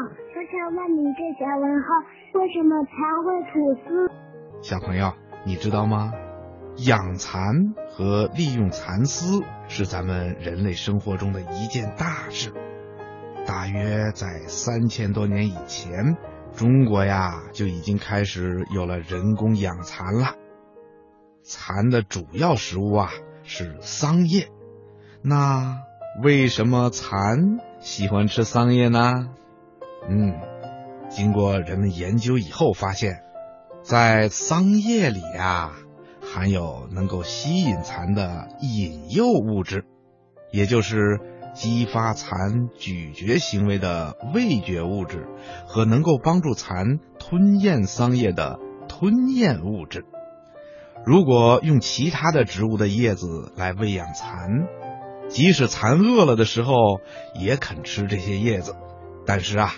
我想问你这条问号：为什么蚕会吐丝？小朋友，你知道吗？养蚕和利用蚕丝是咱们人类生活中的一件大事。大约在三千多年以前，中国呀就已经开始有了人工养蚕了。蚕的主要食物啊是桑叶，那为什么蚕喜欢吃桑叶呢？嗯，经过人们研究以后发现，在桑叶里呀。含有能够吸引蚕的引诱物质，也就是激发蚕咀嚼行为的味觉物质和能够帮助蚕吞咽桑叶的吞咽物质。如果用其他的植物的叶子来喂养蚕，即使蚕饿了的时候也肯吃这些叶子，但是啊，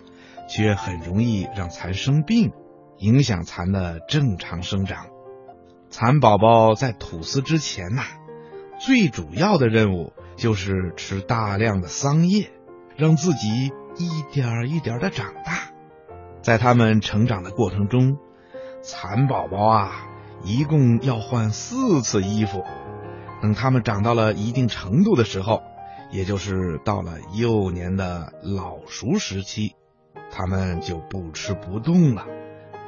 却很容易让蚕生病，影响蚕的正常生长。蚕宝宝在吐丝之前呐，最主要的任务就是吃大量的桑叶，让自己一点儿一点儿的长大。在它们成长的过程中，蚕宝宝啊，一共要换四次衣服。等它们长到了一定程度的时候，也就是到了幼年的老熟时期，它们就不吃不动了，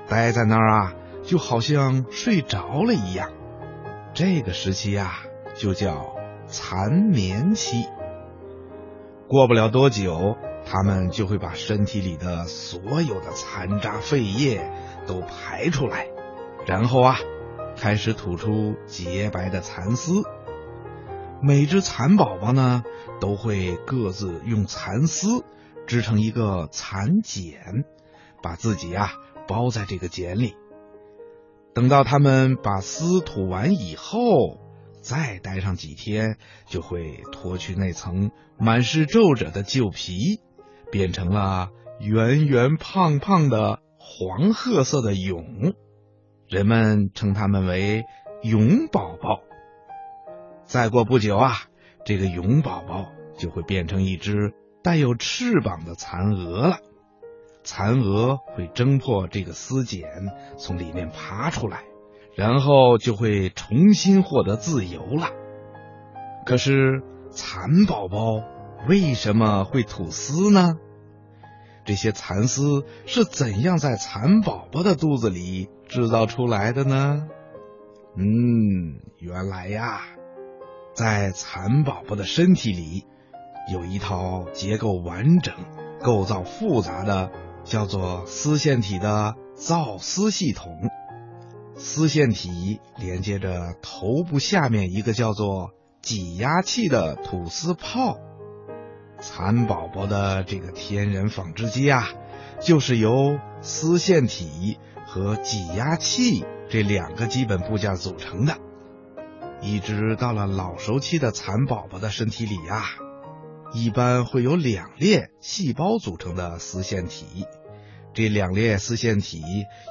待在那儿啊。就好像睡着了一样，这个时期啊，就叫蚕眠期。过不了多久，它们就会把身体里的所有的残渣废液都排出来，然后啊，开始吐出洁白的蚕丝。每只蚕宝宝呢，都会各自用蚕丝织成一个蚕茧，把自己啊包在这个茧里。等到他们把丝吐完以后，再待上几天，就会脱去那层满是皱褶的旧皮，变成了圆圆胖胖的黄褐色的蛹。人们称它们为蛹宝宝。再过不久啊，这个蛹宝宝就会变成一只带有翅膀的蚕蛾了。蚕蛾会挣破这个丝茧，从里面爬出来，然后就会重新获得自由了。可是，蚕宝宝为什么会吐丝呢？这些蚕丝是怎样在蚕宝宝的肚子里制造出来的呢？嗯，原来呀，在蚕宝宝的身体里，有一套结构完整、构造复杂的。叫做丝线体的造丝系统，丝线体连接着头部下面一个叫做挤压器的吐丝泡。蚕宝宝的这个天然纺织机啊，就是由丝线体和挤压器这两个基本部件组成的。一直到了老熟期的蚕宝宝的身体里啊。一般会有两列细胞组成的丝线体，这两列丝线体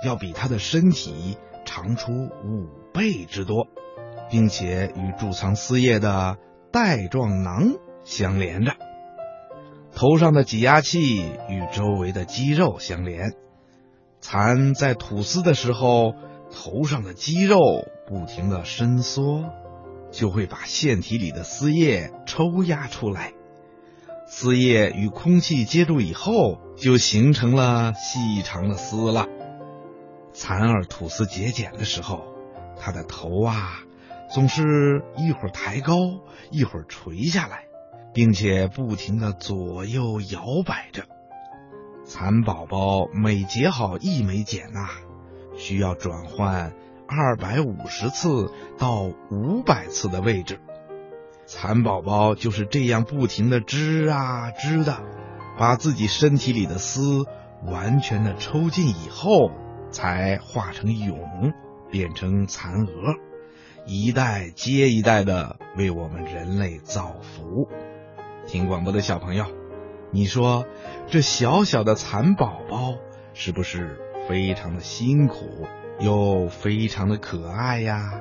要比它的身体长出五倍之多，并且与贮藏丝叶的带状囊相连着。头上的挤压器与周围的肌肉相连，蚕在吐丝的时候，头上的肌肉不停的伸缩，就会把腺体里的丝叶抽压出来。丝叶与空气接触以后，就形成了细长的丝了。蚕儿吐丝结茧的时候，它的头啊，总是一会儿抬高，一会儿垂下来，并且不停的左右摇摆着。蚕宝宝每结好一枚茧呐，需要转换二百五十次到五百次的位置。蚕宝宝就是这样不停的织啊织的，把自己身体里的丝完全的抽尽以后，才化成蛹，变成蚕蛾，一代接一代的为我们人类造福。听广播的小朋友，你说这小小的蚕宝宝是不是非常的辛苦又非常的可爱呀？